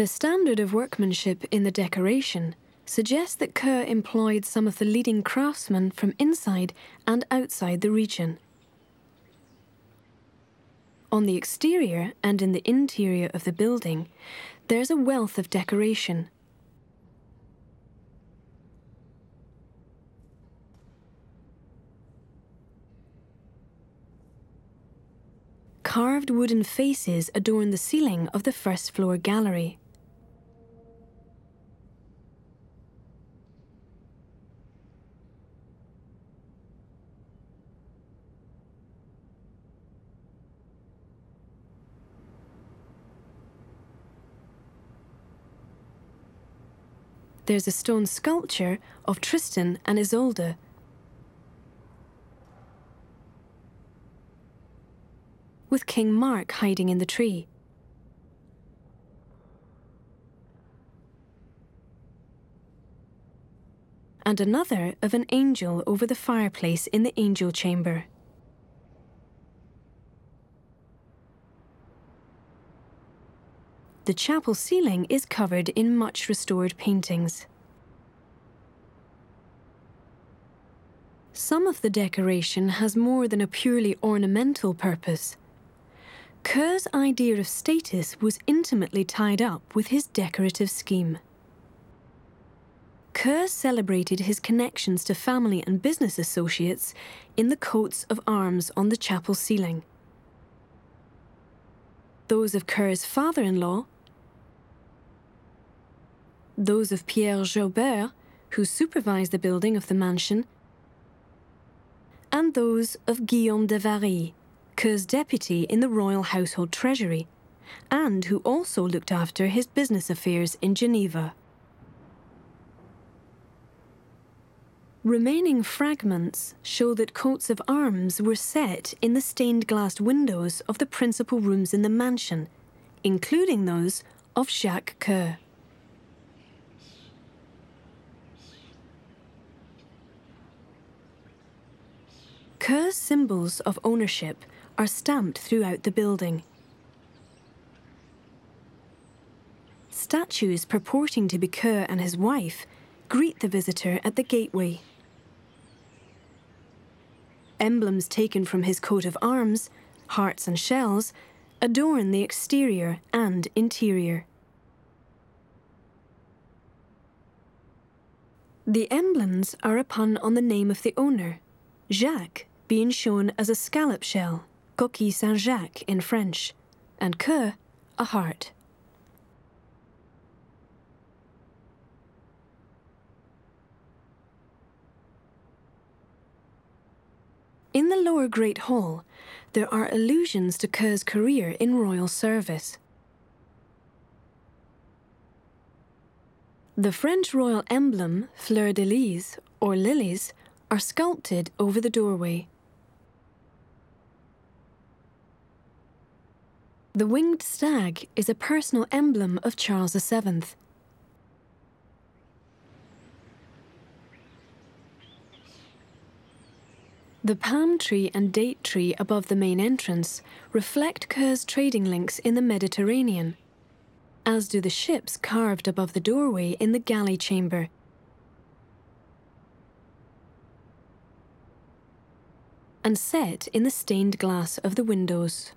The standard of workmanship in the decoration suggests that Coeur employed some of the leading craftsmen from inside and outside the region. On the exterior and in the interior of the building, there's a wealth of decoration. Carved wooden faces adorn the ceiling of the first floor gallery. There's a stone sculpture of Tristan and Isolde. With King Mark hiding in the tree. And another of an angel over the fireplace in the angel chamber. The chapel ceiling is covered in much restored paintings. Some of the decoration has more than a purely ornamental purpose. Coeur's idea of status was intimately tied up with his decorative scheme. Coeur celebrated his connections to family and business associates in the coats of arms on the chapel ceiling those of Coeur's father in law, those of Pierre Joubert, who supervised the building of the mansion, and those of Guillaume de Varye, Coeur's deputy in the royal household treasury, and who also looked after his business affairs in Geneva. Remaining fragments show that coats of arms were set in the stained glass windows of the principal rooms in the mansion, including those of Jacques Coeur. Coeur's symbols of ownership are stamped throughout the building. Statues purporting to be Coeur and his wife greet the visitor at the gateway. Emblems taken from his coat of arms, hearts and shells, adorn the exterior and interior. The emblems are a pun on the name of the owner, Jacques being shown as a scallop shell, coquille Saint-Jacques in French, and coeur, a heart. In the lower Great Hall, there are allusions to Coeur's career in royal service. The French royal emblem, fleur de lis, or lilies, are sculpted over the doorway. The winged stag is a personal emblem of Charles VII. The palm tree and date tree above the main entrance reflect Coeur's trading links in the Mediterranean, as do the ships carved above the doorway in the galley chamber. And set in the stained glass of the windows.